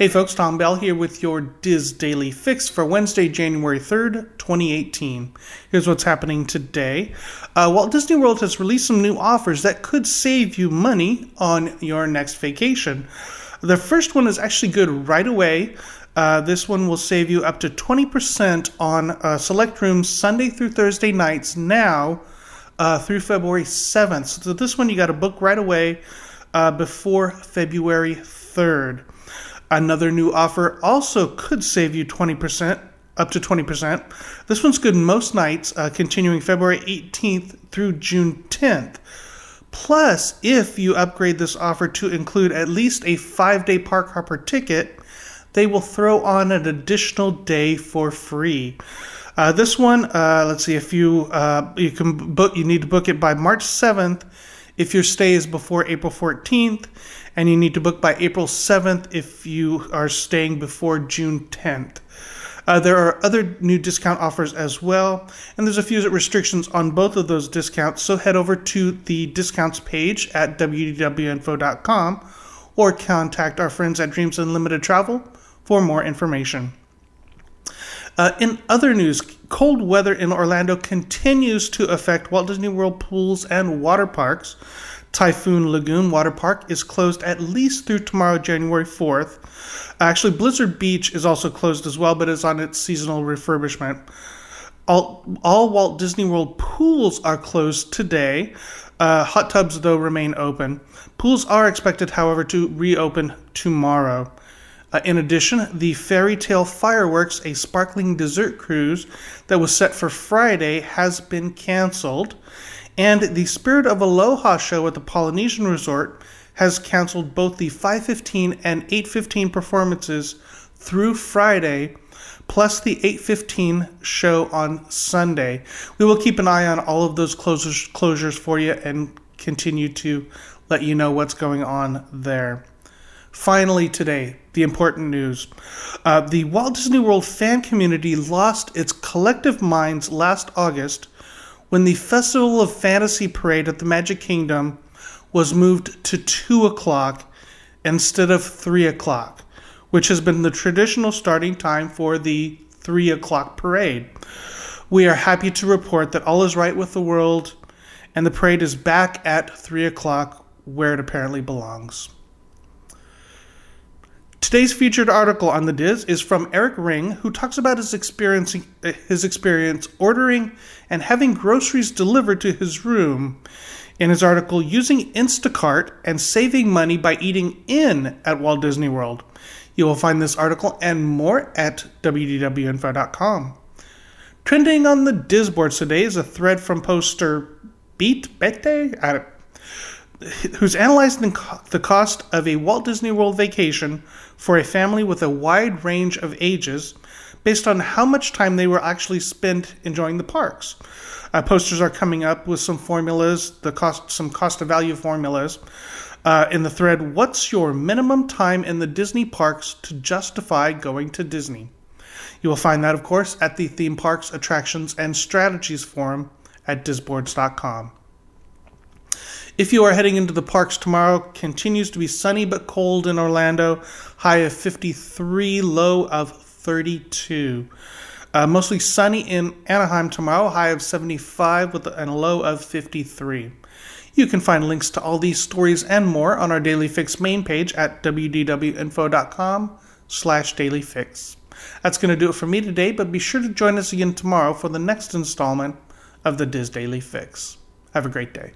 Hey folks, Tom Bell here with your DIS Daily Fix for Wednesday, January 3rd, 2018. Here's what's happening today. Uh, Walt Disney World has released some new offers that could save you money on your next vacation. The first one is actually good right away. Uh, this one will save you up to 20% on uh, select rooms Sunday through Thursday nights now uh, through February 7th. So this one you got to book right away uh, before February 3rd. Another new offer also could save you 20%, up to 20%. This one's good most nights, uh, continuing February 18th through June 10th. Plus, if you upgrade this offer to include at least a five day park hopper ticket, they will throw on an additional day for free. Uh, this one, uh, let's see, if you uh, you can book, you need to book it by March 7th if your stay is before April 14th, and you need to book by April 7th if you are staying before June 10th. Uh, there are other new discount offers as well, and there's a few restrictions on both of those discounts. So head over to the discounts page at wdwinfo.com or contact our friends at Dreams Unlimited Travel for more information. Uh, in other news, cold weather in Orlando continues to affect Walt Disney World pools and water parks. Typhoon Lagoon Water Park is closed at least through tomorrow, January 4th. Actually, Blizzard Beach is also closed as well, but is on its seasonal refurbishment. All, all Walt Disney World pools are closed today. Uh, hot tubs, though, remain open. Pools are expected, however, to reopen tomorrow. Uh, in addition, the Fairy Tale Fireworks, a sparkling dessert cruise that was set for Friday, has been canceled. And the Spirit of Aloha show at the Polynesian Resort has canceled both the 515 and 815 performances through Friday, plus the 815 show on Sunday. We will keep an eye on all of those closures, closures for you and continue to let you know what's going on there. Finally, today, the important news. Uh, the Walt Disney World fan community lost its collective minds last August when the Festival of Fantasy Parade at the Magic Kingdom was moved to 2 o'clock instead of 3 o'clock, which has been the traditional starting time for the 3 o'clock parade. We are happy to report that all is right with the world and the parade is back at 3 o'clock where it apparently belongs. Today's featured article on the DIS is from Eric Ring, who talks about his experience, his experience ordering and having groceries delivered to his room. In his article, using Instacart and saving money by eating in at Walt Disney World. You will find this article and more at wdwinfo.com. Trending on the DISboards today is a thread from poster Beat Bete, who's analyzing the cost of a Walt Disney World vacation for a family with a wide range of ages based on how much time they were actually spent enjoying the parks. Uh, posters are coming up with some formulas, the cost, some cost of value formulas. Uh, in the thread, what's your minimum time in the Disney parks to justify going to Disney? You will find that, of course, at the Theme Parks, Attractions, and Strategies forum at disboards.com. If you are heading into the parks tomorrow, continues to be sunny but cold in Orlando, high of 53, low of 32. Uh, mostly sunny in Anaheim tomorrow, high of 75 with a, and a low of 53. You can find links to all these stories and more on our Daily Fix main page at wdwinfo.com slash dailyfix. That's going to do it for me today, but be sure to join us again tomorrow for the next installment of the DIS Daily Fix. Have a great day.